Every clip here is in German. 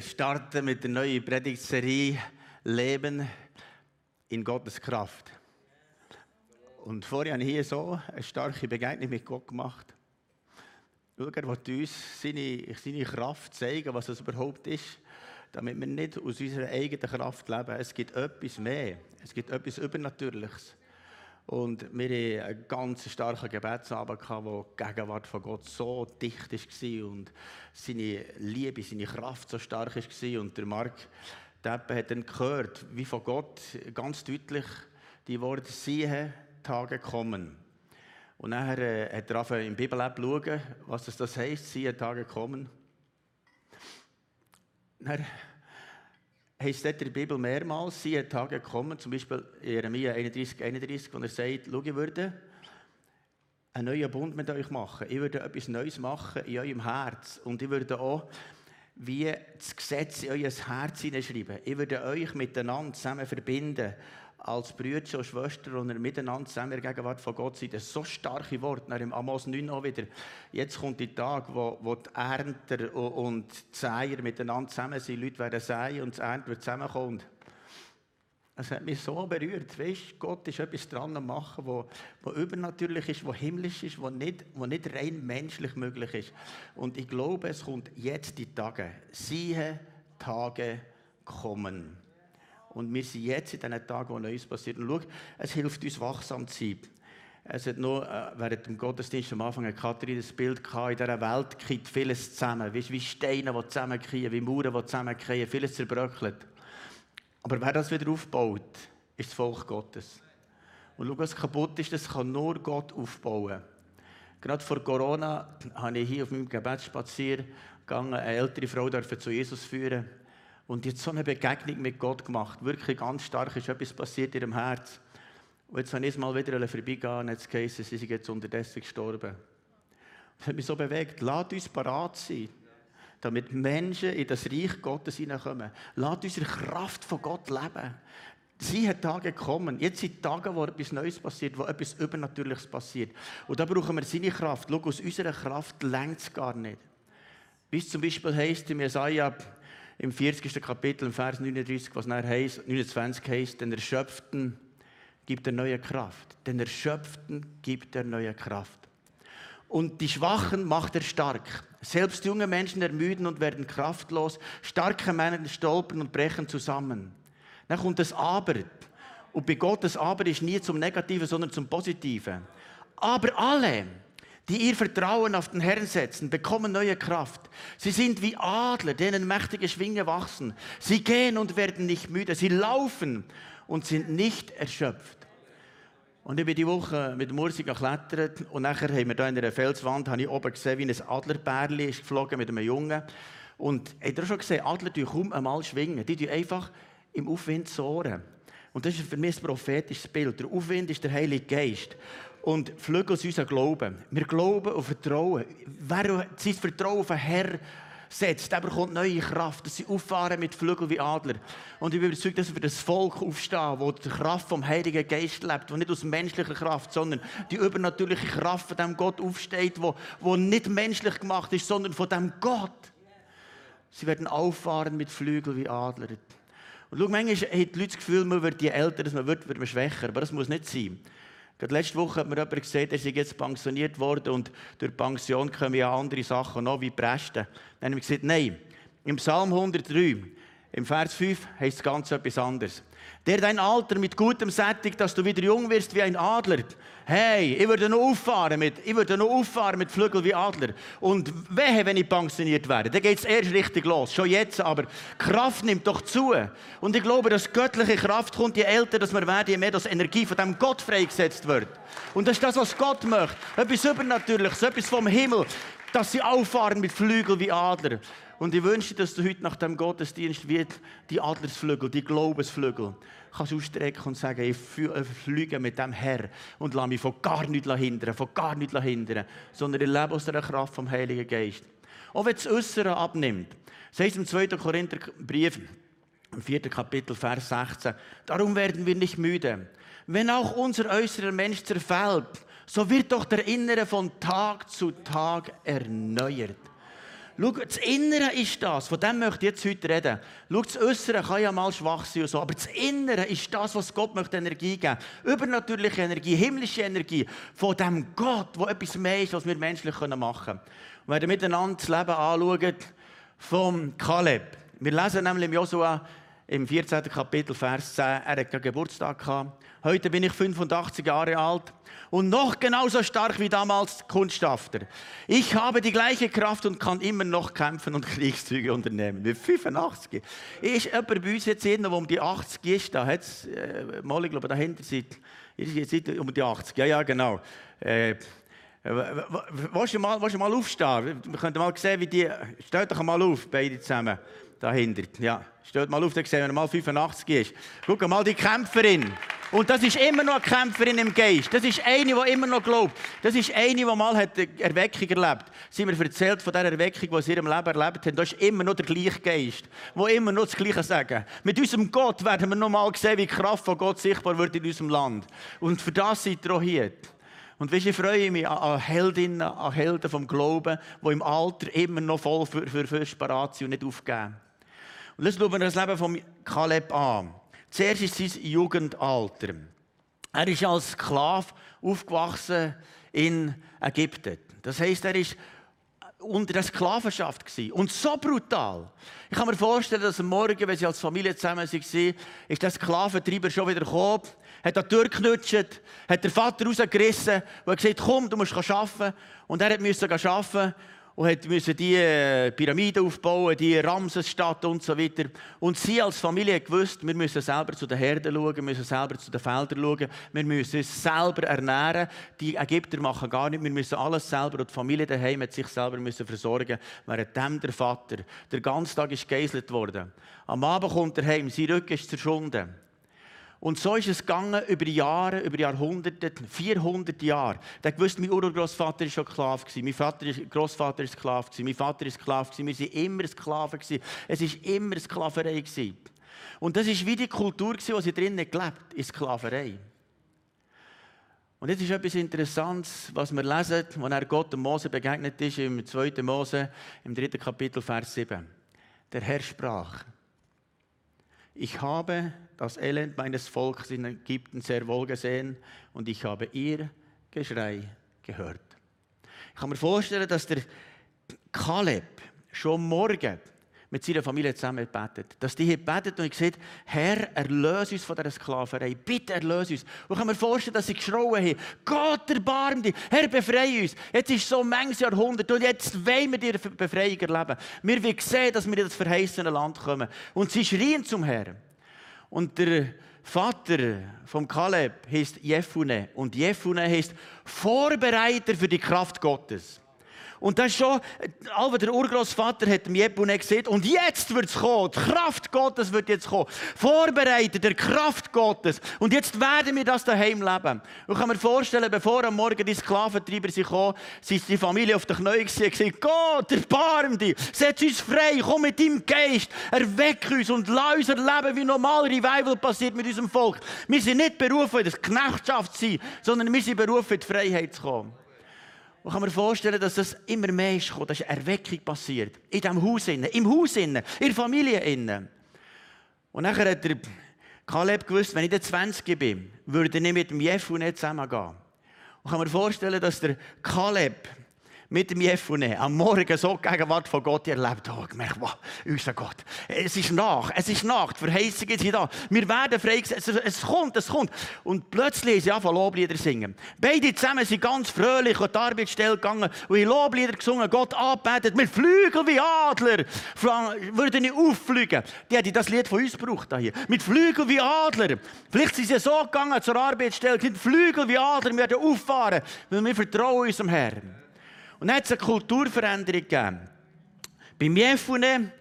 Starten mit der neuen Predigtserie Leben in Gottes Kraft. Und vorher habe ich hier so eine starke Begegnung mit Gott gemacht. Schau, er will uns seine, seine Kraft zeigen, was es überhaupt ist, damit wir nicht aus unserer eigenen Kraft leben. Es gibt etwas mehr. Es gibt etwas Übernatürliches. Und wir hatten einen ganz starken Gebetsabend, wo die Gegenwart von Gott so dicht war und seine Liebe, seine Kraft so stark war. Und der Mark Deppe hat dann gehört, wie von Gott ganz deutlich die Worte «Siehe, Tage kommen». Und nachher äh, hat er im Bibel-App schauen, was das heisst, «Siehe, Tage kommen». Dann heißt dort in der Bibel mehrmals, siehe Tage kommen, zum Beispiel in Jeremia 31, 31, wo er sagt, schau, ich würde einen neuen Bund mit euch machen. Ich würde etwas Neues machen in eurem Herz. Und ich würde auch wie das Gesetz in euer Herz hineinschreiben. Ich würde euch miteinander zusammen verbinden als Brüder und Schwestern und miteinander zusammen in der Gegenwart von Gott sind. Das so starke Worte. Nach im Amos 9 auch wieder. Jetzt kommt der Tag, wo, wo die Ernter und die Säer miteinander zusammen sind. Die Leute werden säen und das Ernte wird zusammenkommen. Es hat mich so berührt. Weißt, Gott ist etwas dran am machen, wo, wo übernatürlich ist, wo himmlisch ist, wo nicht, wo nicht rein menschlich möglich ist. Und ich glaube, es kommt jetzt die Tage. Siehe, Tage kommen. Und wir sind jetzt in diesen Tagen, wo Neues passiert. Und schau, es hilft uns, wachsam zu sein. Es hat nur äh, während dem Gottesdienst am Anfang Katrin das Bild gehabt, in dieser Welt kippt vieles zusammen. Wie Steine, die zusammenkommen, wie Mauern, die zusammenkommen, vieles zerbröckelt. Aber wer das wieder aufbaut, ist das Volk Gottes. Und schau, was kaputt ist, das kann nur Gott aufbauen. Gerade vor Corona habe ich hier auf meinem Gebetsspaziergang eine ältere Frau zu Jesus führen und jetzt so eine Begegnung mit Gott gemacht. Wirklich ganz stark ist etwas passiert in ihrem Herz. Und jetzt habe ich mal wieder vorbeigehen und jetzt geheißen, sie sind jetzt unterdessen gestorben. Das hat mich so bewegt. Lasst uns parat sein, damit Menschen in das Reich Gottes hineinkommen. Lasst unsere Kraft von Gott leben. Sie hat Tage gekommen. Jetzt sind Tage, wo etwas Neues passiert, wo etwas Übernatürliches passiert. Und da brauchen wir seine Kraft. Schau, aus unserer Kraft längt es gar nicht. Wie es zum Beispiel heißt im Jesaja im 40. Kapitel, im Vers 39, was nachher heißt, 29 heißt, den Erschöpften gibt er neue Kraft. Den Erschöpften gibt er neue Kraft. Und die Schwachen macht er stark. Selbst junge Menschen ermüden und werden kraftlos. Starke Männer stolpern und brechen zusammen. Dann kommt das Aber. Und bei Gott das Aber ist nie zum Negativen, sondern zum Positiven. Aber alle, die ihr Vertrauen auf den Herrn setzen, bekommen neue Kraft. Sie sind wie Adler, denen mächtige Schwinge wachsen. Sie gehen und werden nicht müde. Sie laufen und sind nicht erschöpft. Und ich bin die Woche mit dem Ursi geklettert und nachher haben wir da in einer Felswand, habe ich oben gesehen, wie ein Adlerbärli ist geflogen mit einem Jungen. Und habt ihr schon gesehen, Adler tun kaum einmal schwingen. Die tun einfach im Aufwind sohren. Und das ist für mich ein prophetisches Bild. Der Aufwind ist der Heilige Geist und Flügel sind unser Glauben. Wir glauben und vertrauen. Wer sein Vertrauen auf den Herr setzt, der bekommt neue Kraft, dass sie auffahren mit Flügeln wie Adler. Und ich bin überzeugt, dass wir das Volk aufstehen, wo die Kraft vom Heiligen Geist lebt, wo nicht aus menschlicher Kraft, sondern die übernatürliche Kraft von dem Gott aufsteht, wo, wo nicht menschlich gemacht ist, sondern von dem Gott. Sie werden auffahren mit Flügeln wie Adler. Und schau, manchmal haben die Leute das Gefühl, man wird je älter, man wird, wird man schwächer, aber das muss nicht sein. Gerade letzte Woche hat mir jemand gesagt, er ist jetzt pensioniert worden und durch Pension kommen ja andere Sachen noch, wie Prästen. Dann habe ich gesagt, nein, im Psalm 103, im Vers 5 heißt es ganz etwas anderes der dein Alter mit gutem sättigt, dass du wieder jung wirst wie ein Adler. Hey, ich würde noch auffahren mit, ich würde noch auffahren mit Flügel wie Adler. Und wehe, wenn ich pensioniert werde, dann geht es erst richtig los. Schon jetzt, aber Kraft nimmt doch zu. Und ich glaube, dass göttliche Kraft kommt, je älter dass wir werden, je mehr dass Energie von dem Gott freigesetzt wird. Und das ist das, was Gott möchte. Etwas Übernatürliches, etwas vom Himmel, dass sie auffahren mit Flügel wie Adler. Und ich wünsche, dass du heute nach dem Gottesdienst wie die Adlersflügel, die Glaubensflügel, kannst ausstrecken und sagen, ich äh, fliege mit dem Herr und lasse mich von gar nichts hindern, von gar nichts hindern, sondern ich lebe aus der Kraft vom Heiligen Geist. Auch wenn das Äußere abnimmt. Das heißt im 2. Korintherbrief, im 4. Kapitel, Vers 16, darum werden wir nicht müde. Wenn auch unser äußerer Mensch zerfällt, so wird doch der Innere von Tag zu Tag erneuert. Schau, das Innere ist das, von dem möchte ich jetzt heute reden. Schau, das Äußere kann ja mal schwach sein und so, aber das Innere ist das, was Gott möchte Energie geben. Übernatürliche Energie, himmlische Energie, von dem Gott, wo etwas mehr ist, was wir menschlich machen können. Und wenn wir miteinander das Leben anschauen vom Kaleb. Wir lesen nämlich im Josua im 14. Kapitel, Vers 10, er hat Geburtstag gehabt. Heute bin ich 85 Jahre alt und noch genauso stark wie damals Kundschafter. Ich habe die gleiche Kraft und kann immer noch kämpfen und Kriegszüge unternehmen. Mit 85. Ist jemand bei uns jetzt der um die 80 ist? Da hat es, äh, mal, ich glaube, dahinter seid, ihr seid um die 80. Ja, ja, genau. Äh, Willst du mal, mal aufstehen? Wir können mal sehen, wie die. Stellt doch mal auf, beide zusammen. Dahinter. Ja, stellt mal auf, dann sehen wir mal 85 ist. Guck mal die Kämpferin. Und das ist immer noch eine Kämpferin im Geist. Das ist eine, die immer noch glaubt. Das ist eine, die mal hat Erweckung erlebt hat. Sie haben mir erzählt von dieser Erweckung, die sie in ihrem Leben erlebt haben. Das ist immer noch der gleiche Geist, der immer noch das Gleiche sagen. Mit unserem Gott werden wir noch mal sehen, wie die Kraft von Gott sichtbar wird in unserem Land. Und für das seid ihr auch hier. Und weißt, ich freue mich an Heldinnen, an Helden vom Glauben, die im Alter immer noch voll für, für, für und nicht aufgeben. Und jetzt schauen wir das Leben von Kaleb an. Zuerst ist sein Jugendalter. Er ist als Sklave aufgewachsen in Ägypten. Das heißt, er ist unter der Sklavenschaft. Und so brutal. Ich kann mir vorstellen, dass am Morgen, wenn sie als Familie zusammen waren, ist der Sklaventreiber schon wieder gekommen, hat an die Tür geknutscht, hat der Vater rausgerissen und hat gesagt, komm, du musst arbeiten. Und er musste arbeiten und musste die äh, Pyramide aufbauen, die Ramsesstadt und so weiter. Und sie als Familie gewusst, wir müssen selber zu den Herden schauen, müssen selber zu den Feldern schauen, wir müssen uns selber ernähren. Die Ägypter machen gar nicht, wir müssen alles selber und die Familie daheim hat sich selber müssen versorgen, während der Vater der ganze Tag ist geiselt worden. Am Abend kommt er heim, sein Rücken ist zerschunden. Und so ist es gegangen über Jahre, über Jahrhunderte, 400 Jahre. Der gewusst, mein Urgroßvater war schon Sklave, mein Vater, Großvater war Sklave, mein Vater war Sklave, wir waren immer Sklaven. Es war immer Sklaverei. Und das ist wie die Kultur, die sie drinnen gelebt in Sklaverei. Und jetzt ist etwas Interessantes, was wir lesen, als er Gott und Mose begegnet ist, im 2. Mose, im 3. Kapitel, Vers 7. Der Herr sprach, ich habe das Elend meines Volkes in Ägypten sehr wohl gesehen und ich habe ihr Geschrei gehört. Ich kann mir vorstellen, dass der Kaleb schon morgen mit seiner Familie zusammen betet. Dass die hier betet und gesagt Herr, erlöse uns von dieser Sklaverei. Bitte erlöse uns. Und ich kann mir vorstellen, dass sie geschrauen haben, Gott, erbarm dich. Herr, befreie uns. Jetzt ist so manches Jahrhundert und jetzt wollen wir die Befreiung erleben. Wir wollen sehen, dass wir in das verheißene Land kommen. Und sie schrien zum Herrn. Und der Vater vom Kaleb heißt Jefune. Und Jefune heißt Vorbereiter für die Kraft Gottes. Und das schon, aber der Urgroßvater hat dem Jepune gesagt, und jetzt wird es kommen, die Kraft Gottes wird jetzt kommen. Vorbereitet der Kraft Gottes. Und jetzt werden wir das daheim leben. Und ich kann mir vorstellen, bevor am Morgen die Sklaventreiber sind gekommen, sind die Familie auf den Knien und gesagt, Gott, erbarm dich, setz uns frei, komm mit deinem Geist, erweck uns und lass uns erleben, wie normal Revival passiert mit unserem Volk. Wir sind nicht berufen, in der Knechtschaft zu sein, sondern wir sind berufen, in die Freiheit zu kommen. Und kann mir vorstellen, dass das immer mehr ist gekommen, dass Erweckung passiert. In diesem Haus, innen, im Haus, innen, in der Familie. Innen. Und nachher hat der Kaleb gewusst, wenn ich dann 20 bin, würde ich mit dem Jefu nicht zusammengehen. Und kann mir vorstellen, dass der Kaleb mit dem Jefune am Morgen so die Gegenwart von Gott erlebt. Oh, gemerkt, wow, unser Gott, es ist nach, es ist nach, die Verheißung ist da. Wir werden freigesetzt, es, es kommt, es kommt. Und plötzlich sie anfangen Loblieder singen. Beide zusammen sind ganz fröhlich an die Arbeitsstelle gegangen und haben Loblieder gesungen, Gott anbetet, mit Flügeln wie Adler würden nicht auffliegen. Die hätten das Lied von uns gebraucht hier. Mit Flügeln wie Adler. Vielleicht sind sie so gegangen zur Arbeitsstelle, sind Flügel wie Adler, wir werden auffahren, weil wir vertrauen unserem Herrn. Und dann hat es eine Kulturveränderung gegeben. Beim Jefune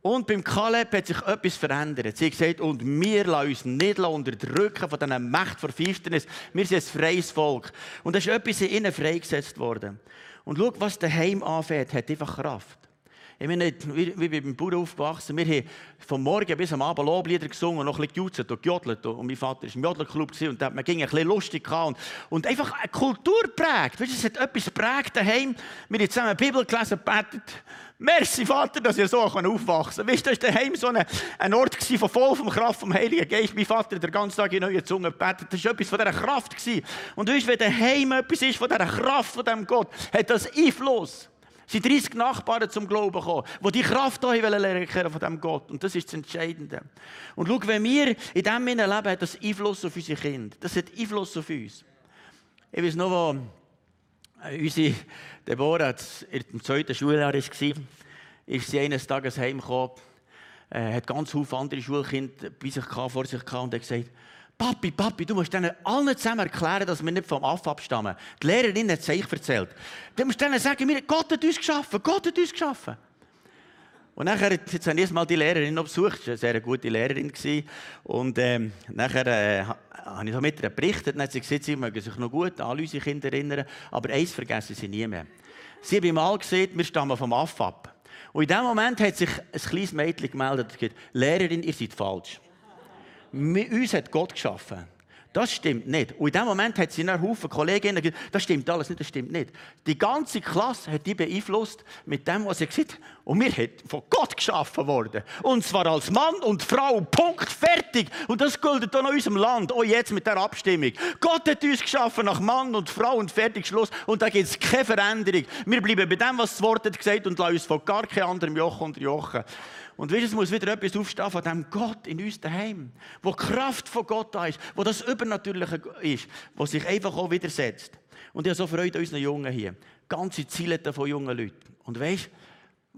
und beim Kaleb hat sich etwas verändert. Sie haben gesagt, und wir lassen uns nicht unterdrücken von dieser Macht der Finsternis. Wir sind ein freies Volk. Und da ist etwas in ihnen freigesetzt worden. Und schau, was daheim anfängt, hat einfach Kraft. Ich bin nicht, wie, wie beim Bauern aufgewachsen. Wir haben vom Morgen bis am Abend Loblieder gesungen und noch ein bisschen gejutzt und gejodelt. Und mein Vater war im Jodlerclub und man ging ein bisschen lustig und, und einfach eine Kultur prägt. Weißt, es hat etwas geprägt daheim. Wir haben zusammen die Bibel gelesen, gebetet. Merci, Vater, dass ihr so aufwachsen könnt. Weißt du, das war daheim so ein, ein Ort von voll vom Kraft vom Heiligen Geist. Mein Vater hat den ganzen Tag in neue Zungen gebetet. Das war etwas von dieser Kraft. Und du weißt, wenn daheim etwas ist von dieser Kraft von diesem Gott, hat das Einfluss sind 30 Nachbarn zum Glauben gekommen, die die Kraft von diesem Gott. Und das ist das Entscheidende. Und schau, wenn wir in diesem leben, hat das Einfluss auf unsere Kinder. Das hat Einfluss auf uns. Ich weiß noch, wo unsere Deborah im zweiten Schuljahr war, ist sie eines Tages heimgekommen, äh, hat ganz viele andere Schulkinder bei sich vor sich gehabt und hat gesagt, Papi, Papi, du musst denen allen zusammen erklären, dass wir nicht vom Aff abstammen. Die Lehrerin hat es euch erzählt. Du musst denen sagen, Gott hat uns geschaffen, Gott hat uns geschaffen. Und nachher, jetzt habe ich mal die Lehrerin noch besucht, sie war eine sehr gute Lehrerin. Und ähm, nachher äh, habe ich so mit ihr berichtet und hat sie gesagt, sie mögen sich noch gut an unsere Kinder erinnern, aber eins vergessen sie nie mehr. Sie haben mal gesehen, wir stammen vom Aff ab. Und in dem Moment hat sich ein kleines Mädchen gemeldet und gesagt, Lehrerin, ihr seid falsch. Uns hat Gott geschaffen. Das stimmt nicht. Und in dem Moment hat sie einen Haufen Kolleginnen gesagt, das stimmt alles nicht, das stimmt nicht. Die ganze Klasse hat die beeinflusst mit dem, was sie gesagt hat. Und wir sind von Gott geschaffen worden. Und zwar als Mann und Frau. Punkt, fertig. Und das gilt auch in unserem Land, auch jetzt mit der Abstimmung. Gott hat uns geschaffen nach Mann und Frau und fertig, Schluss. Und da gibt es keine Veränderung. Wir bleiben bei dem, was das Wort hat gesagt und lassen uns von gar keinem anderen Joch unterjochen. Und weißt, es muss wieder etwas aufstehen von dem Gott in uns daheim, wo die Kraft von Gott da ist, wo das Übernatürliche ist, wo sich einfach auch widersetzt. Und ich habe so Freude an unseren Jungen hier. Ganze Ziele von jungen Leuten. Und weißt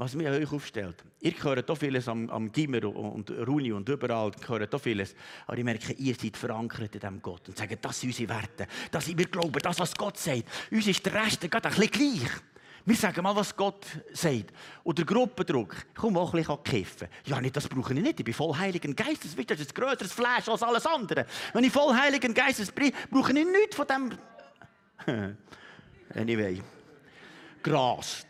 was mir euch aufstellt. Ihr hört doch vieles am, am Gimmer und Runi und überall, hört doch vieles. Aber ich merke, ihr seid verankert in diesem Gott und sagt, das sind unsere Werte. Das, wir glauben, das, was Gott sagt. Uns ist der Rest gerade ein bisschen gleich. Wir sagen mal, was Gott sagt. Oder Gruppendruck. Komm auch ein bisschen kiffen. Ja, nicht, das brauche ich nicht. Ich bin voll Heiligen Geistes. Das ist ein größeres Fleisch als alles andere. Wenn ich voll Heiligen Geistes bin, brauche ich nichts von dem. anyway. Gras.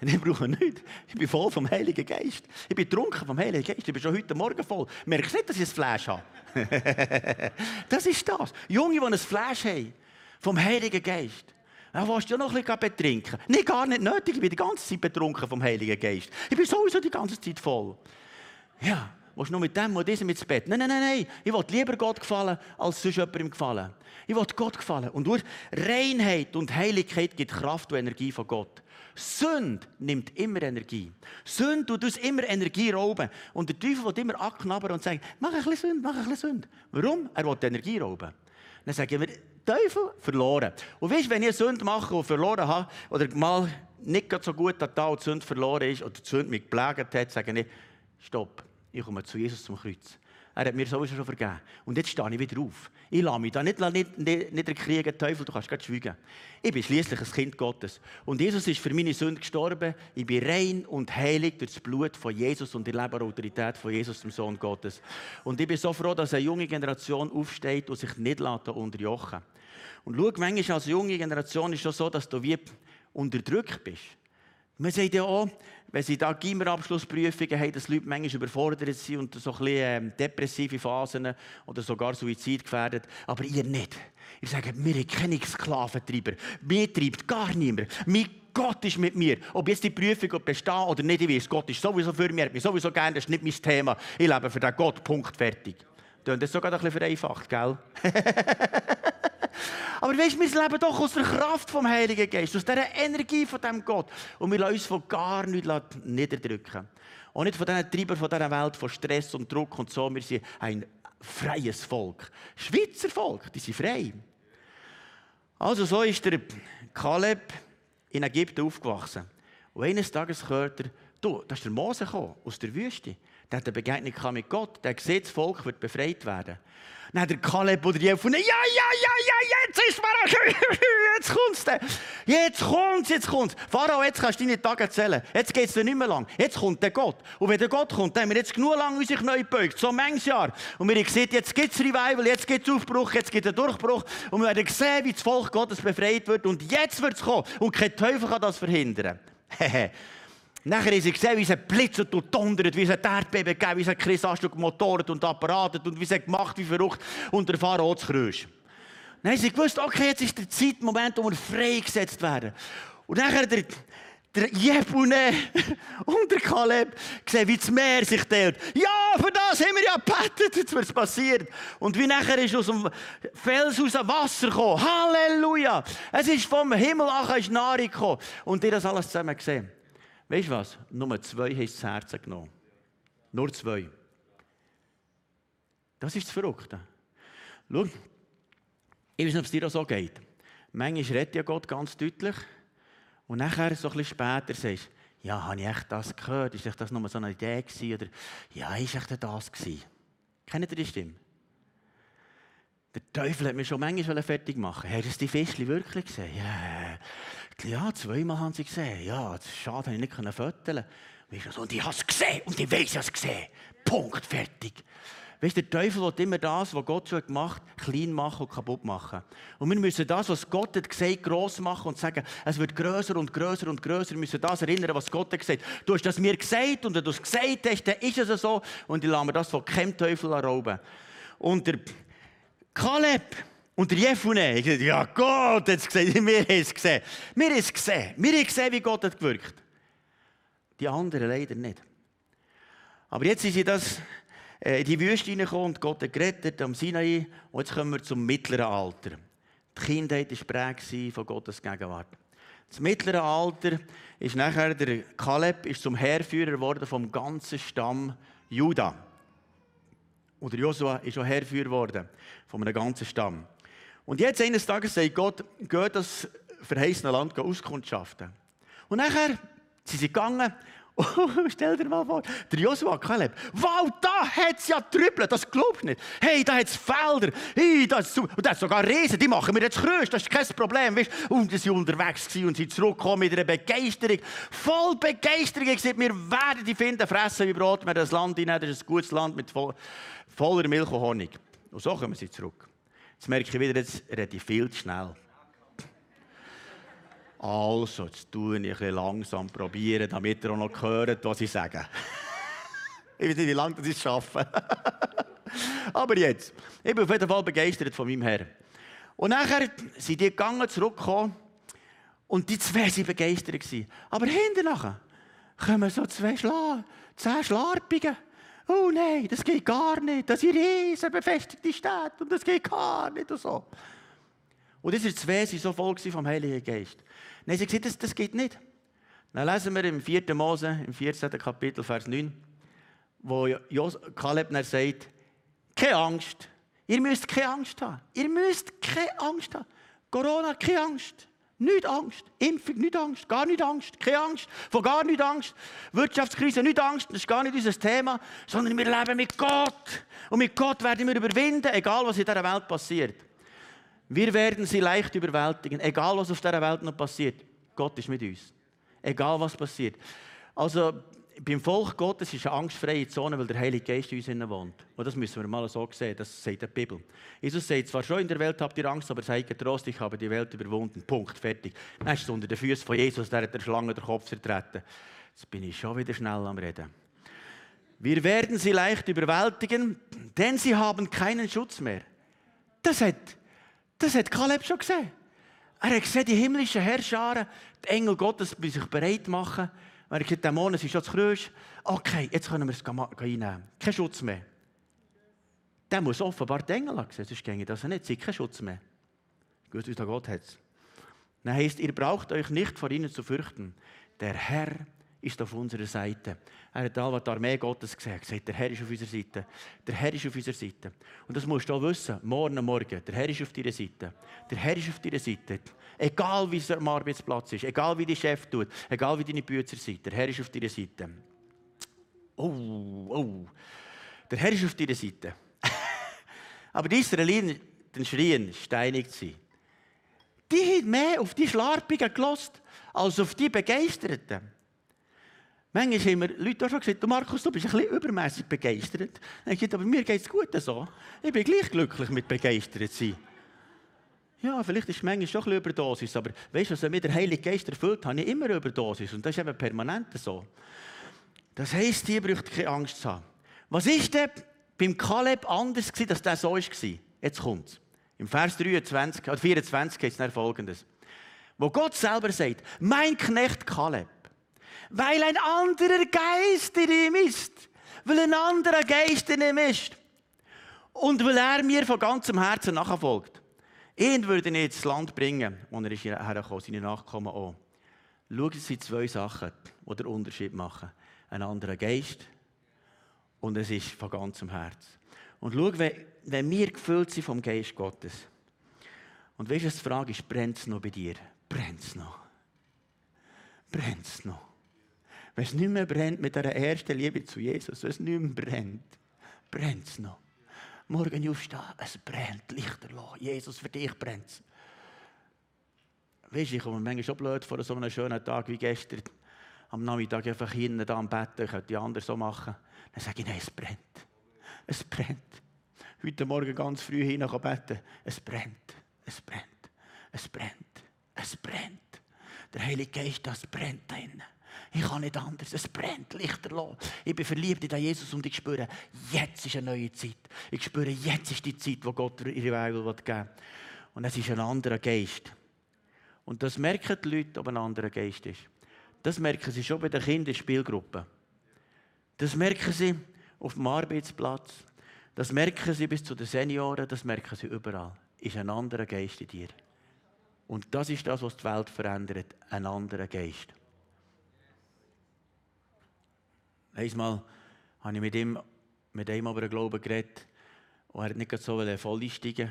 Ich brauche nichts. Ich bin voll vom Heiligen Geist. Ich bin trunken vom Heiligen Geist. Ich bin schon heute Morgen voll. Merkst du nicht, dass ich ein Fleisch habe? das ist das. Junge, die ein Fleisch haben. Vom Heiligen Geist. Ja, willst ja noch ein bisschen betrinken? Nein, gar nicht nötig. Ich bin die ganze Zeit betrunken vom Heiligen Geist. Ich bin sowieso die ganze Zeit voll. Ja, willst du nur mit dem oder diesem ins Bett? Nein, nein, nein, nein. Ich will lieber Gott gefallen, als sonst jemandem gefallen. Ich will Gott gefallen. Und durch Reinheit und Heiligkeit gibt Kraft und Energie von Gott. Sünde nimmt immer Energie. Sünde tut uns immer Energie rauben. Und der Teufel wird immer anknabbern und sagen, mach ein bisschen Sünde, mach ein bisschen Sünde. Warum? Er will Energie rauben. Dann sagen wir, Teufel verloren. Und weißt, wenn ich Sünde mache und verloren habe, oder mal nicht so gut da und die Sünde verloren ist, oder die Sünde mich geplägt hat, sage ich, stopp, ich komme zu Jesus zum Kreuz. Er hat mir sowieso schon vergeben. Und jetzt stehe ich wieder auf. Ich lasse mich da nicht, nicht, nicht, nicht erkriegen, Teufel, du kannst gerade schweigen. Ich bin schließlich ein Kind Gottes. Und Jesus ist für meine Sünde gestorben. Ich bin rein und heilig durch das Blut von Jesus und die Leberautorität von Jesus, dem Sohn Gottes. Und ich bin so froh, dass eine junge Generation aufsteht und sich nicht unterjochen lässt. Und schau, manchmal als junge Generation ist es so, dass du wie unterdrückt bist. Man sagt ja auch, wenn sie da Gimmerabschlussprüfungen haben, dass Leute manchmal überfordert sind und so ein bisschen ähm, depressive Phasen oder sogar Suizid gefährdet. Aber ihr nicht. Ihr sagt, wir haben keine Sklaventreiber. Mir treibt gar niemand. Mein Gott ist mit mir. Ob jetzt die Prüfung besteht oder nicht, ich weiß, Gott ist sowieso für mich, hat mich sowieso gerne, das ist nicht mein Thema. Ich lebe für den Gott, Punkt, fertig. Das ist sogar ein bisschen vereinfacht, gell? Aber weißt, wir leben doch aus der Kraft vom Heiligen Geist, aus dieser Energie von dem Gott. Und wir lassen uns von gar nichts niederdrücken. Und nicht von diesen Treibern von dieser Welt, von Stress und Druck und so. Wir sind ein freies Volk. Schweizer Volk, die sind frei. Also so ist der Kaleb in Ägypten aufgewachsen. Und eines Tages hört er, du, da ist der Mose gekommen, aus der Wüste. Der hat eine Begegnung mit Gott. Der sieht, das Volk wird befreit werden. Dann hat der Kaleb oder von ja, ja, ja, ja, jetzt ist mir jetzt kommt's dann. Jetzt kommt's, jetzt kommt's. Pharao, jetzt kannst du deine Tage erzählen. Jetzt geht's dir nicht mehr lang. Jetzt kommt der Gott. Und wenn der Gott kommt, dann haben wir jetzt genug lang uns neu gebeugt. So manches Jahr. Und wir haben gesehen, jetzt gibt's Revival, jetzt gibt's Aufbruch, jetzt gibt es Durchbruch. Und wir werden sehen, wie das Volk Gottes befreit wird. Und jetzt wird's kommen. Und kein Teufel kann das verhindern. Nachher haben sie gesehen, wie es blitzert und donnert, wie es ein Erdbeben gegeben, wie es ein Krisastück motoret und apparatet und wie es gemacht, wie verrückt und der Pharao zu Krösch. Dann haben sie gewusst, okay, jetzt ist der Zeitmoment, wo wir freigesetzt werden. Und nachher der, der Jebune und der Kaleb sehen, wie das Meer sich teilt. Ja, für das haben wir ja gebetet, jetzt wird es passiert. Und wie nachher ist aus dem Fels aus dem Wasser gekommen. Halleluja! Es ist vom Himmel an ist Nahrung gekommen. Und die das alles zusammen gesehen. Weißt du was? Nur zwei haben das Herz genommen. Nur zwei. Das ist das Verrückte. Schau, ich weiß nicht, ob es dir auch so geht. Manchmal redet ja Gott ganz deutlich. Und nachher, so ein bisschen später, sagst du, ja, habe ich echt das gehört? Ist das nur so eine Idee gewesen? Oder, ja, ist echt das gewesen? Kennt ihr die Stimme? Der Teufel hat mir schon manchmal fertig machen. Hast du die Fischchen wirklich gesehen? Ja, ja, zweimal haben sie gesehen. Ja, schade, habe ich nicht föteln Und ich habe es gesehen und ich weiß, ich habe es gesehen. Punkt, fertig. Weißt du, der Teufel will immer das, was Gott schon gemacht hat, klein machen und kaputt machen. Und wir müssen das, was Gott hat gesagt, gross machen und sagen, es wird größer und größer und größer. Wir müssen das erinnern, was Gott hat gesagt. Du hast das mir gesagt und wenn du es gesagt hast, dann ist es so. Und ich lasse mir das von keinem Teufel rauben. Und der Kaleb und der Jefune, ich gesagt, ja Gott hat es gesagt, wir haben es gesehen. Wir haben es gesehen. Wir haben gesehen, wie Gott hat gewirkt. Die anderen leider nicht. Aber jetzt ist sie das äh, in die Wüste hineingekommen und Gott hat gerettet am Sinai. Und jetzt kommen wir zum mittleren Alter. Die Kindheit war prägt von Gottes Gegenwart. Das mittlere Alter ist nachher, der Kaleb ist zum Heerführer geworden vom ganzen Stamm Juda. Oder Josua ist auch Heerführer geworden von einem ganzen Stamm. Und jetzt eines Tages sagt Gott, geht das verheißene Land auskundschaften. Und nachher sind sie gegangen Oh, stell dir mal vor, der Joshua Kaleb, wow, da hat es ja Trüppel, das glaubst du nicht. Hey, da hat es Felder, hey, da ist, und da hat sogar Riesen, die machen wir jetzt größer, das ist kein Problem. Weißt? Und sie waren unterwegs und sind zurückgekommen mit einer Begeisterung, voll Begeisterung. Ich gesagt, wir werden die finden, fressen wie Brot, wir das Land hinein, das ist ein gutes Land mit voller Milch und Honig. Und so kommen sie zurück. Jetzt merke ich wieder, jetzt rede ich viel zu schnell. Also, jetzt tue ich bisschen langsam probieren, damit ihr auch noch hört, was ich sage. ich weiß nicht, wie lange das ich schaffe. Aber jetzt, ich bin auf jeden Fall begeistert von meinem Herrn. Und nachher sind die gegangen, zurückgekommen und die zwei waren begeistert. Aber hinten nachher kommen so zwei Schla zehn Schlarpigen. Oh nein, das geht gar nicht. Das sind riesen befestigte Städte und das geht gar nicht und so. Und diese zwei waren so voll vom Heiligen Geist. Haben sie gesagt, das, das geht nicht. Dann lesen wir im 4. Mose, im 14. Kapitel, Vers 9, wo Kaleb dann sagt, keine Angst. Ihr müsst keine Angst haben. Ihr müsst keine Angst haben. Corona, keine Angst. Nicht Angst. Impfung, nicht Angst. Gar nicht Angst. Keine Angst. Von gar nicht Angst. Wirtschaftskrise, nicht Angst. Das ist gar nicht unser Thema. Sondern wir leben mit Gott. Und mit Gott werden wir überwinden, egal was in dieser Welt passiert. Wir werden sie leicht überwältigen, egal was auf dieser Welt noch passiert. Gott ist mit uns. Egal was passiert. Also beim Volk Gottes ist eine angstfreie Zone, weil der Heilige Geist in uns wohnt. Und das müssen wir mal so sehen, das sagt die Bibel. Jesus sagt zwar schon, in der Welt habt ihr Angst, aber seid getrost, ich habe die Welt überwunden. Punkt, fertig. Dann ist es unter den Füßen von Jesus, der hat der Schlange den Kopf zertreten. Jetzt bin ich schon wieder schnell am Reden. Wir werden sie leicht überwältigen, denn sie haben keinen Schutz mehr. Das hat das hat Kaleb schon gesehen. Er hat gesehen, die himmlischen Herrscharen, die Engel Gottes, die sich bereit machen. Er hat gesagt, Dämonen sind schon zu grösst. Okay, jetzt können wir es einnehmen. Kein Schutz mehr. Der muss offenbar die Engel gesehen, sonst ginge das nicht. Sie kein Schutz mehr. Gut, wie Gott hat es. Dann heisst, ihr braucht euch nicht vor ihnen zu fürchten. Der Herr ist auf unserer Seite. Er hat all die Armee Gottes. Er hat gesagt, der Herr ist auf unserer Seite. Der Herr ist auf unserer Seite. Und das musst du auch wissen, morgen Morgen. Der Herr ist auf deiner Seite. Der Herr ist auf deiner Seite. Egal wie es am Arbeitsplatz ist, egal wie dein Chef tut, egal wie deine Bücher sind, der Herr ist auf deiner Seite. Oh, oh. Der Herr ist auf deiner Seite. Aber die Israeliten, Schrien, steinig sie. Die haben mehr auf die Schlarpigen gelost, als auf die Begeisterten. Manchmal haben mir Leute auch schon gesagt, Markus, du bist ein bisschen übermäßig begeistert. Dann gesagt, aber mir geht es gut so. Ich bin gleich glücklich mit begeistert sein. Ja, vielleicht ist es manchmal schon ein bisschen Überdosis, aber weißt du, was mich der Heilige Geist erfüllt, habe ich immer Überdosis. Und das ist eben permanent so. Das heisst, hier braucht keine Angst zu haben. Was ist denn beim Kaleb anders gewesen, dass das so war? Jetzt kommt es. Im Vers 23, oder 24 geht es folgendes. Wo Gott selber sagt, mein Knecht Kaleb, weil ein anderer Geist in ihm ist, weil ein anderer Geist in ihm ist und weil er mir von ganzem Herzen nachfolgt. Ihn würde ich ins Land bringen, wo er ist hergekommen, seine Nachkommen auch. Schauen Sie zwei Sachen, die den Unterschied machen. Ein anderer Geist und es ist von ganzem Herzen. Und schau, wenn wir gefüllt sind vom Geist Gottes, und weißt du, die Frage ist, brennt es noch bei dir? Brennt es noch? Brennt es noch? Wenn es nicht mehr brennt mit der ersten Liebe zu Jesus, wenn es nicht mehr brennt, brennt es noch. Morgen aufstehen, es brennt, Lichter lassen. Jesus, für dich brennt es. Weißt du, ich komme manchmal schon blöd vor so einem schönen Tag wie gestern. Am Nachmittag einfach hinten da am Bett, ich könnte die anderen so machen. Dann sage ich, nein, es brennt. Es brennt. Heute Morgen ganz früh hin beten. Es brennt. Es brennt. Es brennt. Es brennt. Der Heilige Geist, das brennt da innen. Ich kann nicht anders. Es brennt, Lichter los. Ich bin verliebt in Jesus und ich spüre, jetzt ist eine neue Zeit. Ich spüre, jetzt ist die Zeit, wo Gott ihre Weile geben will. Und es ist ein anderer Geist. Und das merken die Leute, ob ein anderer Geist ist. Das merken sie schon bei den Kinderspielgruppen. Das merken sie auf dem Arbeitsplatz. Das merken sie bis zu den Senioren. Das merken sie überall. Ist ein anderer Geist in dir. Und das ist das, was die Welt verändert. Ein anderer Geist. Einmal habe ich mit ihm, mit ihm über den Glauben geredet und er hat nicht so voll einsteigen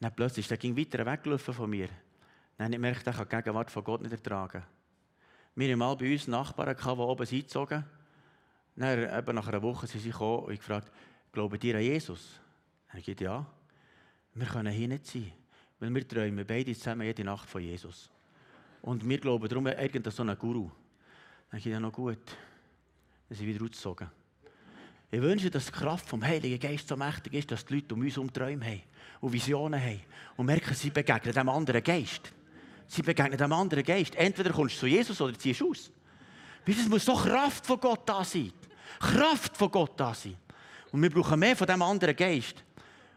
Dann plötzlich, der ging weiter weggelaufen von mir. Dann habe ich gemerkt, er kann die Gegenwart von Gott nicht ertragen. Wir haben mal bei uns Nachbarn, die oben eingezogen Dann, nach einer Woche sind sie gekommen und ich gefragt, glauben dir an Jesus? Er gesagt, ja. Wir können hier nicht sein, weil wir träumen beide zusammen jede Nacht von Jesus. Und wir glauben darum irgendein so einen Guru. Dann habe ich ja noch gut. Dann sind wieder ausgezogen. Ich wünsche, dass die Kraft vom Heiligen Geist so mächtig ist, dass die Leute um uns um Träume haben und Visionen haben und merken, sie begegnen einem anderen Geist. Sie begegnen einem anderen Geist. Entweder kommst du zu Jesus oder ziehst aus. Es muss so Kraft von Gott da sein. Kraft von Gott da sein. Und wir brauchen mehr von diesem anderen Geist.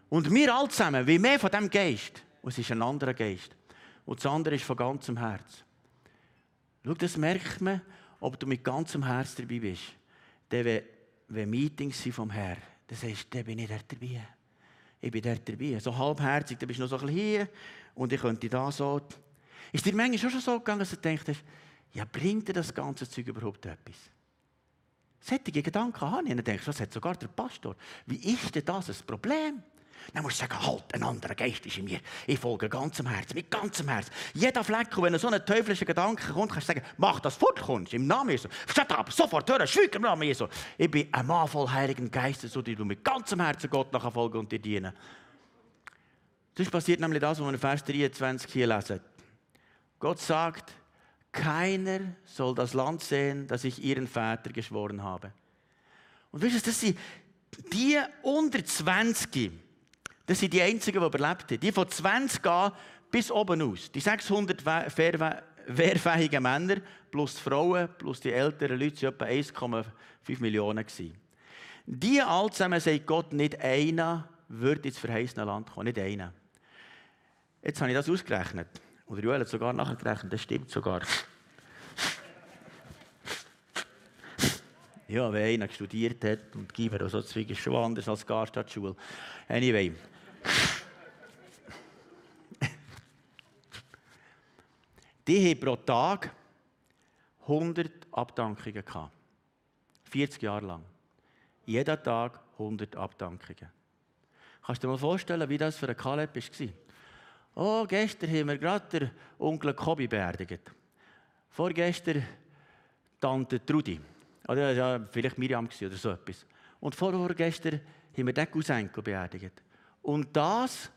Und wir alle zusammen, wie mehr von diesem Geist. Und es ist ein anderer Geist. Und das andere ist von ganzem Herz. Schau, das merkt man, ob du mit ganzem Herz dabei bist. Denn wenn Meetings sind vom Herrn, dann sagst du, dann bin ich dort dabei. Ich bin dort dabei. So halbherzig, dann bist du noch so ein bisschen hier und ich könnte da so. Ist dir manchmal schon so gegangen, dass du denkst, ja, bringt dir das ganze Zeug überhaupt etwas? Solche Gedanken habe ich. Und dann denkst du, das hat sogar der Pastor. Wie ist denn das ein Problem? Dann musst du sagen, halt, ein anderer Geist ist in mir. Ich folge ganzem Herz, mit ganzem Herz. Jeder Fleck, wenn so ein teuflischer Gedanke kommt, kannst du sagen, mach das fort, kommst, im Namen Jesu. Statt ab, sofort hören, schweig im Namen Jesu. Ich bin ein Mann voll Heiligen Geistes, so die du mit ganzem Herzen Gott nachfolgen und dir dienen. Das passiert nämlich das, was wir in Vers 23 hier lesen. Gott sagt, keiner soll das Land sehen, das ich ihren Vätern geschworen habe. Und wisst ihr, das sind die unter 20, das sind die einzigen, die überlebt haben. Die von 20 an bis oben aus. Die 600 wehrfähigen Männer plus die Frauen plus die älteren Leute waren etwa 1,5 Millionen. Die all zusammen sagt Gott, nicht einer wird ins verheißene Land kommen. Nicht einer. Jetzt habe ich das ausgerechnet. Oder Joel hat sogar nachgerechnet, das stimmt sogar. Ja, wenn einer studiert hat und Giver oder so, ist schon anders als Garstadtschule. Anyway. Die haben pro Tag 100 Abdankungen gehabt. 40 Jahre lang. Jeden Tag 100 Abdankungen. Kannst du dir mal vorstellen, wie das für einen Kaleb war? Oh, gestern haben wir gerade den Onkel Kobi beerdigt. Vorgestern Tante Trudi. Oder ja, vielleicht Miriam oder so etwas. Und vorgestern haben wir den Cousin beerdigt. Und das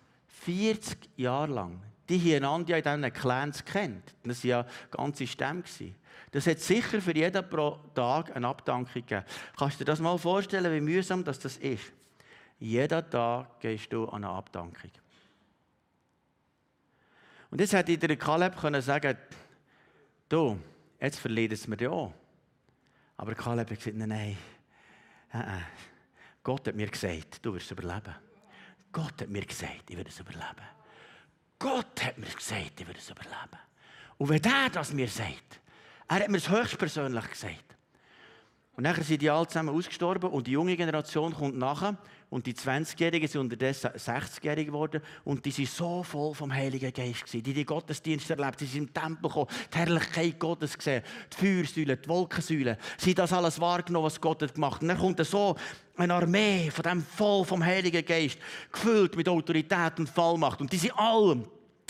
40 Jahre lang. Die haben einander ja in diesen Clans kennt. Das waren ja ganze Stämme. Das hat sicher für jeden pro Tag eine Abdankung gegeben. Kannst du dir das mal vorstellen, wie mühsam das ist? Jeden Tag gehst du an eine Abdankung. Und jetzt hätte ich der Kaleb können sagen, du, jetzt verliert es mir ja. Aber Kaleb hat gesagt, nein, nein, äh, äh. Gott hat mir gesagt, du wirst überleben. Gott hat mir gesagt, ich werde es überleben. Gott hat mir gesagt, ich werde es überleben. Und wenn er das mir sagt, er hat mir es höchstpersönlich gesagt. Und nachher sind die alle zusammen ausgestorben und die junge Generation kommt nachher und die 20-Jährigen sind unterdessen 60-Jährig geworden und die sind so voll vom Heiligen Geist gewesen. Die die Gottesdienste erlebt, sie sind im Tempel gekommen, die Herrlichkeit Gottes gesehen, die Feuersäule, die Wolkensäule. Sie haben das alles wahrgenommen, was Gott hat gemacht. Und dann kommt so eine Armee von dem voll vom Heiligen Geist, gefüllt mit Autorität und Vollmacht. Und die sind alle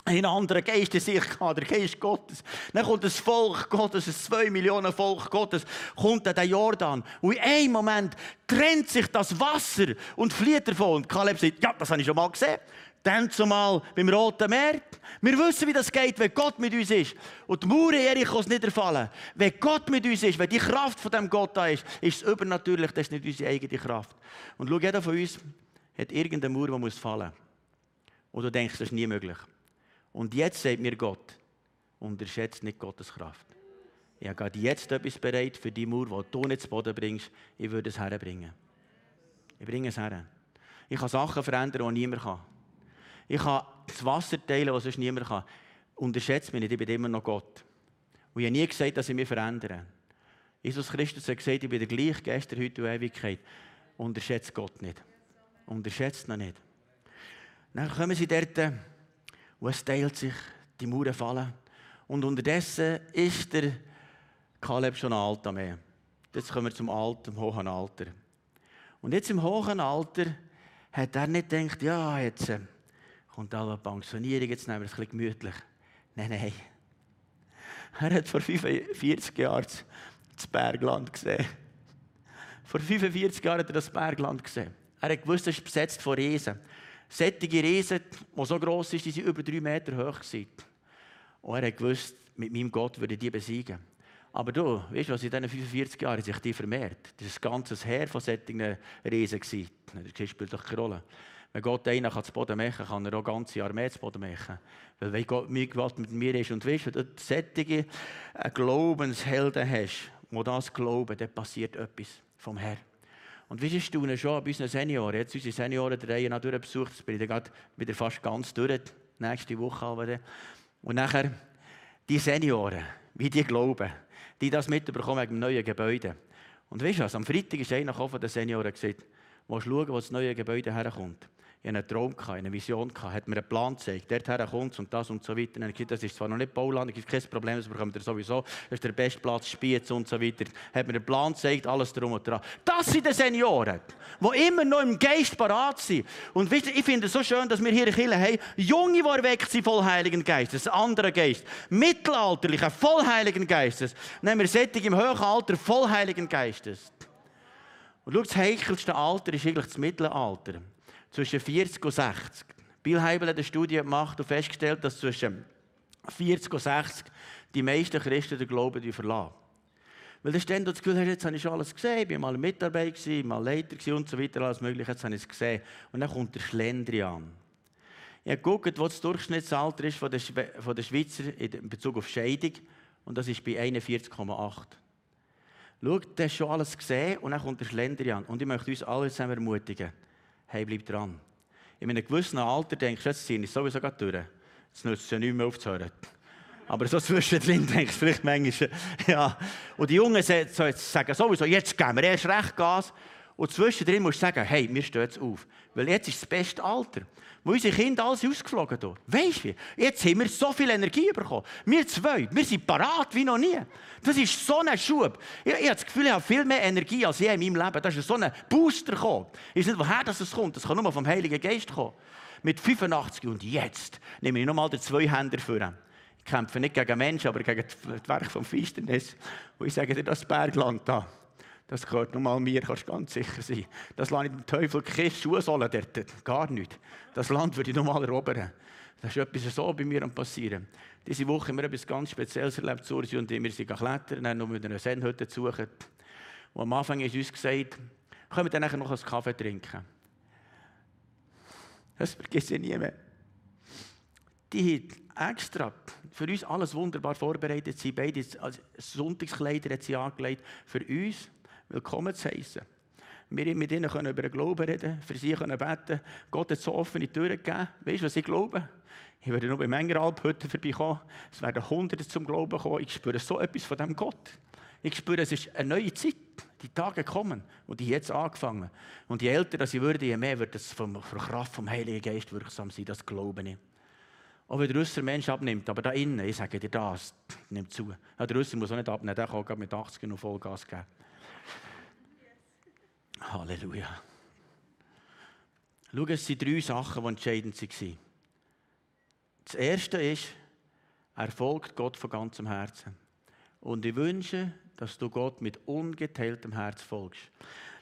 einen anderen Geist in sich der Geist Gottes. Dann kommt das Volk Gottes, ein zwei Millionen Volk Gottes, kommt an den Jordan. Und in einem Moment trennt sich das Wasser und flieht davon. Und Kaleb sagt, ja, das habe ich schon mal gesehen. Dann zumal beim Roten Meer. Wir wissen, wie das geht, wenn Gott mit uns ist. Und die Mauern Jerichos niederfallen. Wenn Gott mit uns ist, wenn die Kraft von dem Gott da ist, ist es übernatürlich, das ist nicht unsere eigene Kraft. Und schau, jeder von uns hat irgendeine Mauer, die muss fallen. Und du denkst, das ist nie möglich. Und jetzt sagt mir Gott, unterschätze nicht Gottes Kraft. Ich habe gerade jetzt etwas bereit für die Mauer, die du nicht zu Boden bringst. Ich würde es herbringen. Ich bringe es her. Ich kann Sachen verändern, die niemand kann. Ich kann das Wasser teilen, was sonst niemand kann. Unterschätze mich nicht, ich bin immer noch Gott. Und ich habe nie gesagt, dass ich mich verändere. Jesus Christus hat gesagt, ich bin der gleich gestern, heute und Ewigkeit. Unterschätze Gott nicht. Unterschätze ihn nicht. Dann kommen sie dort und es teilt sich, die Mauern fallen. Und unterdessen ist der Kaleb schon alter Mann. Jetzt kommen wir zum alten, hohen Alter. Und jetzt im hohen Alter hat er nicht gedacht, ja, jetzt äh, kommt alle Pensionierung, jetzt nehmen wir es ein bisschen gemütlich. Nein, nein. Er hat vor 45 Jahren das Bergland gesehen. Vor 45 Jahren hat er das Bergland gesehen. Er hat gewusst, es ist besetzt von Riesen. Sättige Riesen, die so gross ist, die sind über drei Meter hoch. Und er hat gewusst, mit meinem Gott würde ich die besiegen. Aber du, weißt du, was in diesen 45 Jahren sich die vermehrt? Das war ein ganzes Heer von solchen Riesen. Das spielt doch keine Rolle. Wenn Gott einen kann zu Boden machen kann, er auch ganze Armee zu Boden machen. Weil wenn Gott mit mir ist und weißt, wenn du solche Glaubenshelden hast, die das glauben, dann passiert etwas vom Herrn. Und wie ist du schon bei unseren Senioren? Jetzt unsere Senioren der Reihe nach durchbesucht. Das bin ich dann wieder fast ganz durch. Nächste Woche. Und nachher die Senioren, wie die glauben, die das mitbekommen wegen dem neuen Gebäude. Und weißt du was? Am Freitag ist einer von den Senioren gesagt, du schauen, wo das neue Gebäude herkommt ich hatte einen Traum, eine Vision, hat mir einen Plan gezeigt. Dorthin kommt und das und so weiter. Und ich gesagt, das ist zwar noch nicht Bauland, es kein Problem, das bekommt ihr sowieso. Das ist der beste Platz, Spiez und so weiter. Hat mir einen Plan gezeigt, alles drum und dran. Das sind die Senioren, die immer noch im Geist parat sind. Und wisst ihr, ich finde es so schön, dass wir hier in Kirche haben, Junge, die erweckt sind, voll Heiligen Geistes, anderer Geist. Mittelalterliche, voll Heiligen Geistes. Nehmen wir Sättig im höheren Alter, voll Heiligen Geistes. Und schau, das heikelste Alter ist eigentlich das Mittelalter zwischen 40 und 60. Bill Heibel hat eine Studie gemacht und festgestellt, dass zwischen 40 und 60 die meisten Christen den Glauben verlassen. Weil dann ständig das Gefühl hast, jetzt habe ich schon alles gesehen, ich war mal Mitarbeiter, mal Leiter und so weiter, alles mögliche, jetzt habe ich es gesehen. Und dann kommt der Schlendrian. Ich habe geguckt, was das Durchschnittsalter ist von der, Schweizer in Bezug auf Scheidung und das ist bei 41,8. Schau, du hast schon alles gesehen und dann kommt der Schlendrian. Und ich möchte uns alle zusammen ermutigen, hey, bleib dran. In einem gewissen Alter denkst du, jetzt ziehe ich sowieso gerade durch. Jetzt nützt es ja nicht mehr aufzuhören. Aber so zwischendrin denkst du vielleicht manchmal, ja. Und die Jungen sagen sowieso, jetzt geben wir erst recht Gas. Und zwischendrin musst du sagen, hey, mir steht es auf. Weil jetzt ist das beste Alter. Wo unsere Kinder alles ausgeflogen sind. Weißt du, jetzt haben wir so viel Energie bekommen. Wir zwei, wir sind parat wie noch nie. Das ist so ein Schub. Ich, ich habe das Gefühl, ich habe viel mehr Energie als je in meinem Leben. Da ist so ein Booster gekommen. Ich weiß nicht, woher das kommt. Das kann nur vom Heiligen Geist kommen. Mit 85 und jetzt nehme ich nochmal den Zweihänder vor. Ich kämpfe nicht gegen Menschen, aber gegen das Werk vom Finsternis. Und ich sage dir, das Bergland da. Das gehört nur mal mir, kannst du ganz sicher sein. Das lasse ich dem Teufel keine Schuhe sollen dort. Gar nicht. Das Land würde ich noch mal erobern. Das ist etwas so bei mir am passieren. Diese Woche haben wir etwas ganz Spezielles erlebt, Sursi und ich. Wir sind klettern, haben noch mit einer Sennhütte zu suchen. Und am Anfang ist uns gesagt, können wir dann nachher noch einen Kaffee trinken? Das vergesse ich nie mehr. die hat extra für uns alles wunderbar vorbereitet. Sie beide als Sonntagskleider hat sie angelegt, für uns willkommen zu heißen. Wir mit ihnen können über den Glauben reden, für sie können beten. Gott hat so offene Türen gegeben. Weißt du, was ich glaube? Ich werde noch bei Mengeralp heute vorbeikommen. Es werden Hunderte zum Glauben kommen. Ich spüre so etwas von dem Gott. Ich spüre, es ist eine neue Zeit. Die Tage kommen und die jetzt angefangen. Und je älter ich würde, je mehr wird es von der Kraft vom Heiligen Geist wirksam sein. Das glaube ich. Auch wenn der äußere Mensch abnimmt, aber da innen, ich sage dir das, nimmt zu. Der Äußere muss auch nicht abnehmen, der kann mit 80 noch Vollgas geben. Halleluja. Schau, es sind drei Sachen, die entscheidend waren. Das erste ist, er folgt Gott von ganzem Herzen. Und ich wünsche, dass du Gott mit ungeteiltem Herz folgst.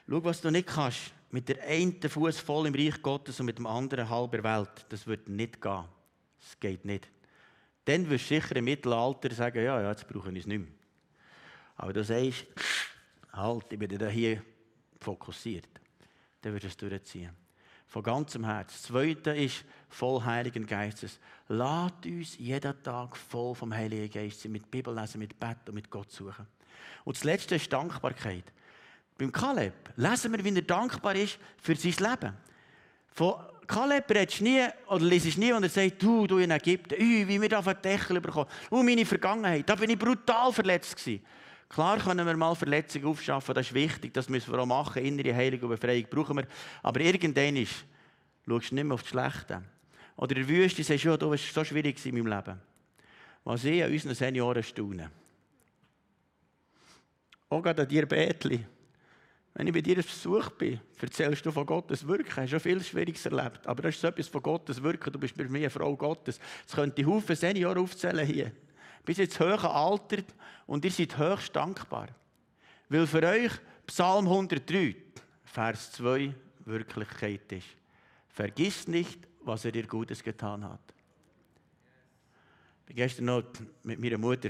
Schau, was du nicht kannst, mit der einen Fuß voll im Reich Gottes und mit dem anderen halber Welt, das wird nicht gehen. Das geht nicht. Dann wirst du sicher im Mittelalter sagen, ja, ja, jetzt brauche ich es nicht mehr. Aber du sagst, halt, ich bin da hier fokussiert. Dann du es durchziehen. Von ganzem Herzen. Das Zweite ist voll Heiligen Geistes. Lasst uns jeden Tag voll vom Heiligen Geist sein, mit Bibel lesen, mit Bett und mit Gott suchen. Und das Letzte ist Dankbarkeit. Beim Kaleb lesen wir, wie er dankbar ist für sein Leben. Von Kaleb redest nie oder liest nie und er sagt, du, du in Ägypten, wie wir da den Deckel bekommen. Oh, meine Vergangenheit, da bin ich brutal verletzt gewesen. Klar können wir mal Verletzungen aufschaffen, das ist wichtig, das müssen wir auch machen. Innere Heilung und Befreiung brauchen wir. Aber irgendwann ist, schaust du nicht mehr auf das Schlechte. Oder in der Wüste sagst du, ja, du warst so schwierig in meinem Leben. Was ich an unseren Senioren staune. Auch gerade an dir, Betli. Wenn ich bei dir Besuch bin, erzählst du von Gottes Wirken. Du hast schon viel Schwieriges erlebt. Aber das ist so etwas von Gottes Wirken. Du bist bei mir eine Frau Gottes. Es könnte Haufen Senioren aufzählen hier. Bis ins hohe Alter. Und ihr seid höchst dankbar. Weil für euch Psalm 103, Vers 2, Wirklichkeit ist. Vergiss nicht, was er dir Gutes getan hat. Ich war gestern noch mit meiner Mutter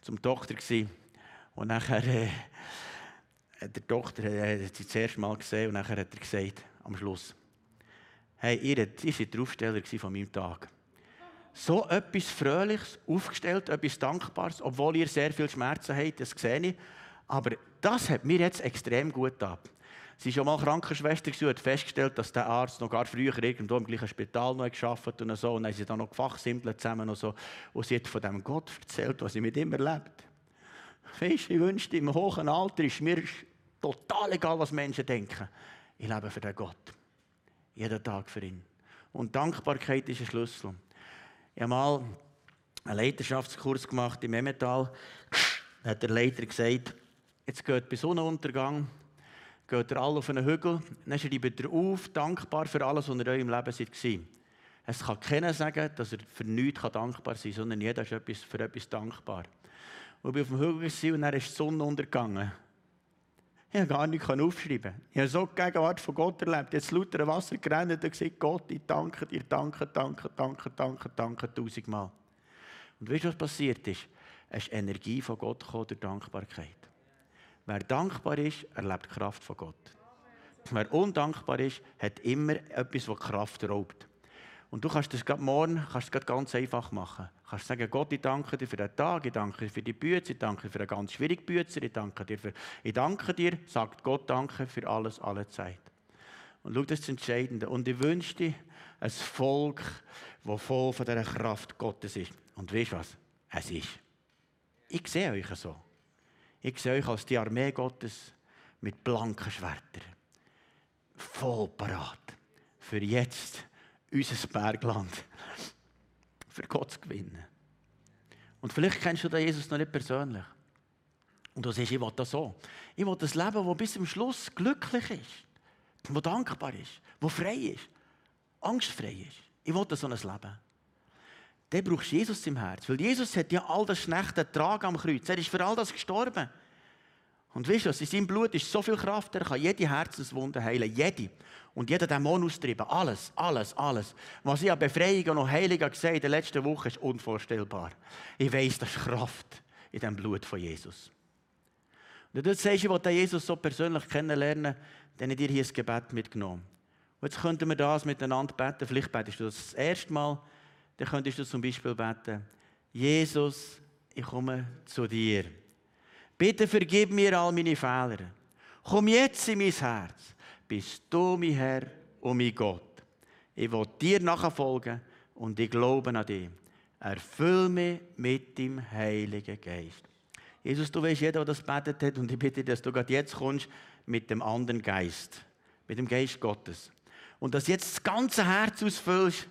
zum Tochter. Und nachher... Äh, der Tochter äh, hat sie das erste Mal gesehen und nachher hat er gesagt, am Schluss, hey, ihr, ihr seid der Aufsteller von meinem Tag. So etwas Fröhliches, aufgestellt, etwas Dankbares, obwohl ihr sehr viel Schmerzen habt, das sehe ich. Aber das hat mir jetzt extrem gut getan. Sie war schon mal Krankenschwester und hat festgestellt, dass der Arzt noch gar früher irgendwo im gleichen Spital noch gearbeitet und so. Und dann haben sie dann noch gefachsimpelt zusammen und so. Und sie hat von dem Gott erzählt, was sie mit ihm erlebt. Weißt, ich wünschte, im hohen Alter ist mir total egal, was Menschen denken. Ich lebe für den Gott. Jeden Tag für ihn. Und Dankbarkeit ist ein Schlüssel. Ich habe mal einen Leiterschaftskurs gemacht im Emmental. Da hat der Leiter gesagt, jetzt geht bei Sonnenuntergang, geht ihr alle auf einen Hügel, dann schreibt ihr auf, dankbar für alles, was ihr in eurem Leben seid. Es kann keiner sagen, dass er für nichts dankbar sein kann, sondern jeder ist für etwas dankbar. Und ich bin auf dem Hügel und dann ist die Sonne untergegangen. Ich konnte gar nichts aufschreiben. Ich habe so die Gegenwart von Gott erlebt. Jetzt lauter Wasser gerannt und gesagt, Gott, ich danke dir, danke, danke, danke, danke, danke, tausendmal. Und weißt du, was passiert ist? Es ist Energie von Gott gekommen durch Dankbarkeit. Wer dankbar ist, erlebt die Kraft von Gott. Wer undankbar ist, hat immer etwas, das Kraft raubt. Und du kannst das gerade morgen kannst das ganz einfach machen. Du kannst sagen, Gott, ich danke dir für den Tag, ich danke dir für die Bücher, ich danke dir für einen ganz schwierigen Bücher, ich danke dir für, ich danke dir, sagt Gott danke für alles, alle Zeit. Und schau, das ist das Entscheidende. Und ich wünsche dir ein Volk, das voll von dieser Kraft Gottes ist. Und weißt du was? Es ist. Ich sehe euch so. Ich sehe euch als die Armee Gottes mit blanken Schwertern. Voll parat. Für jetzt unser Bergland für Gott zu gewinnen. Und vielleicht kennst du den Jesus noch nicht persönlich. Und du sagst, ich will das so. Ich will das Leben, das bis zum Schluss glücklich ist, das dankbar ist, das frei ist, angstfrei ist. Ich will so ein Leben. Dann brauchst du Jesus im Herz. Weil Jesus hat ja all das Schlechte ertragen am Kreuz. Er ist für all das gestorben. Und weißt du, in seinem Blut ist so viel Kraft, er kann jede Herzenswunde heilen. Jede. Und jeder Dämon austrieben. Alles, alles, alles. Was ich an Befreiung und Heilung gesehen in der letzten Woche, ist unvorstellbar. Ich weiß, das ist Kraft in dem Blut von Jesus. Und du sagst, ich will Jesus so persönlich kennenlernen, dann habe ich dir hier ein Gebet mitgenommen. Und jetzt könnten wir das miteinander beten. Vielleicht betest du das, das erste Mal. dann könntest du zum Beispiel beten, Jesus, ich komme zu dir. Bitte vergib mir all meine Fehler. Komm jetzt in mein Herz. Bist du mein Herr und mein Gott. Ich will dir nachfolgen und ich glaube an dich. Erfüll mich mit dem Heiligen Geist. Jesus, du weißt, jeder, der das betet hat, und ich bitte, dass du gerade jetzt kommst mit dem anderen Geist, mit dem Geist Gottes. Und dass jetzt das ganze Herz ausfüllst,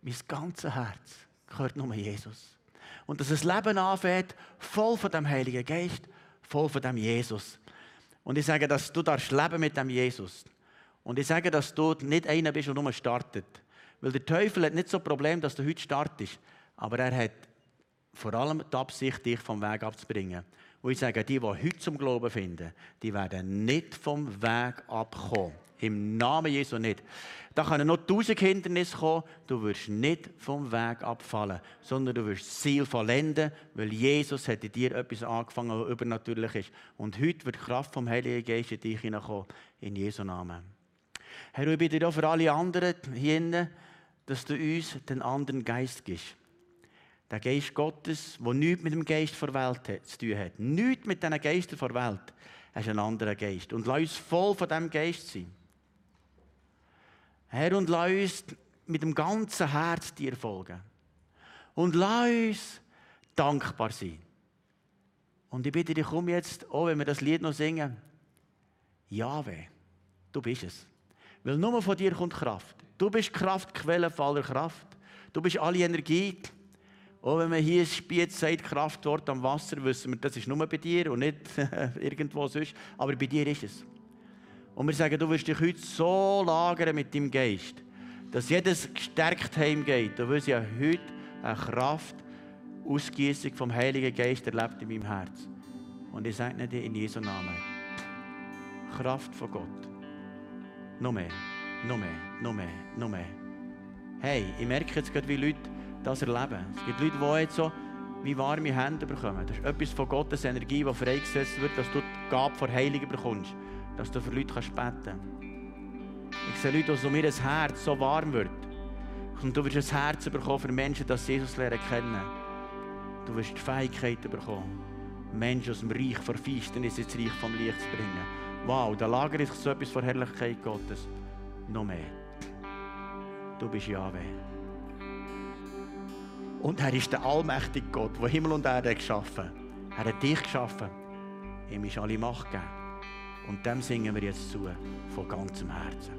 mein ganzes Herz gehört nur Jesus. Und dass das Leben anfängt, voll von dem Heiligen Geist, voll von dem Jesus. Und ich sage, dass du darfst leben mit dem Jesus. Und ich sage, dass du nicht einer bist, der nur startet. Weil der Teufel hat nicht so ein Problem, dass du heute startest. Aber er hat vor allem die Absicht, dich vom Weg abzubringen. Und ich sage, die, die heute zum Glauben finden, die werden nicht vom Weg abkommen. Im Namen Jesu nicht. Da können noch tausend Hindernisse kommen, du wirst nicht vom Weg abfallen, sondern du wirst das Ziel vollenden, weil Jesus hat in dir etwas angefangen, was übernatürlich ist. Und heute wird die Kraft vom Heiligen Geist in dich hineinkommen, in Jesu Namen. Herr, ich bitte auch für alle anderen hier, dass du uns den anderen Geist gibst. Der Geist Gottes, der nichts mit dem Geist der Welt zu tun hat. Nichts mit diesen Geistern der Welt. Er ist ein anderer Geist. Und lass uns voll von diesem Geist sein. Herr, und lass uns mit dem ganzen Herz dir folgen. Und lass uns dankbar sein. Und ich bitte dich, komm jetzt, auch wenn wir das Lied noch singen, Jahwe, du bist es. Weil nur von dir kommt Kraft. Du bist Kraftquelle aller Kraft. Du bist alle Energie. Auch wenn man hier Spiez sagt, Kraftwort am Wasser, wissen wir, das ist nur bei dir und nicht irgendwo sonst. Aber bei dir ist es. Und wir sagen, du wirst dich heute so lagern mit deinem Geist, dass jedes gestärkt heimgeht. Du wirst ja heute eine Kraft, Ausgießung vom Heiligen Geist erlebt in meinem Herz. Und ich sage dir in Jesu Namen, Kraft von Gott. Noch mehr, noch mehr, noch mehr, noch mehr. Hey, ich merke jetzt gerade, wie Leute das erleben. Es gibt Leute, die jetzt so wie warme Hände bekommen. Das ist etwas von Gottes Energie, die freigesetzt wird, dass du die Gabe von Heiligen bekommst dass du für Leute beten kannst. Ich sehe Leute, wo mir das Herz so warm wird. Und du wirst ein Herz bekommen für Menschen, dass Jesus lernen kennen. Du wirst die Fähigkeit bekommen, Menschen aus dem Reich von Finsternis ins Reich vom Licht zu bringen. Wow, da lagert sich so etwas von Herrlichkeit Gottes. Noch mehr. Du bist Jahwe. Und er ist der allmächtige Gott, der Himmel und Erde geschaffen hat. Er hat dich geschaffen. Ihm ist alle Macht gegeben. Und dem singen wir jetzt zu, von ganzem Herzen.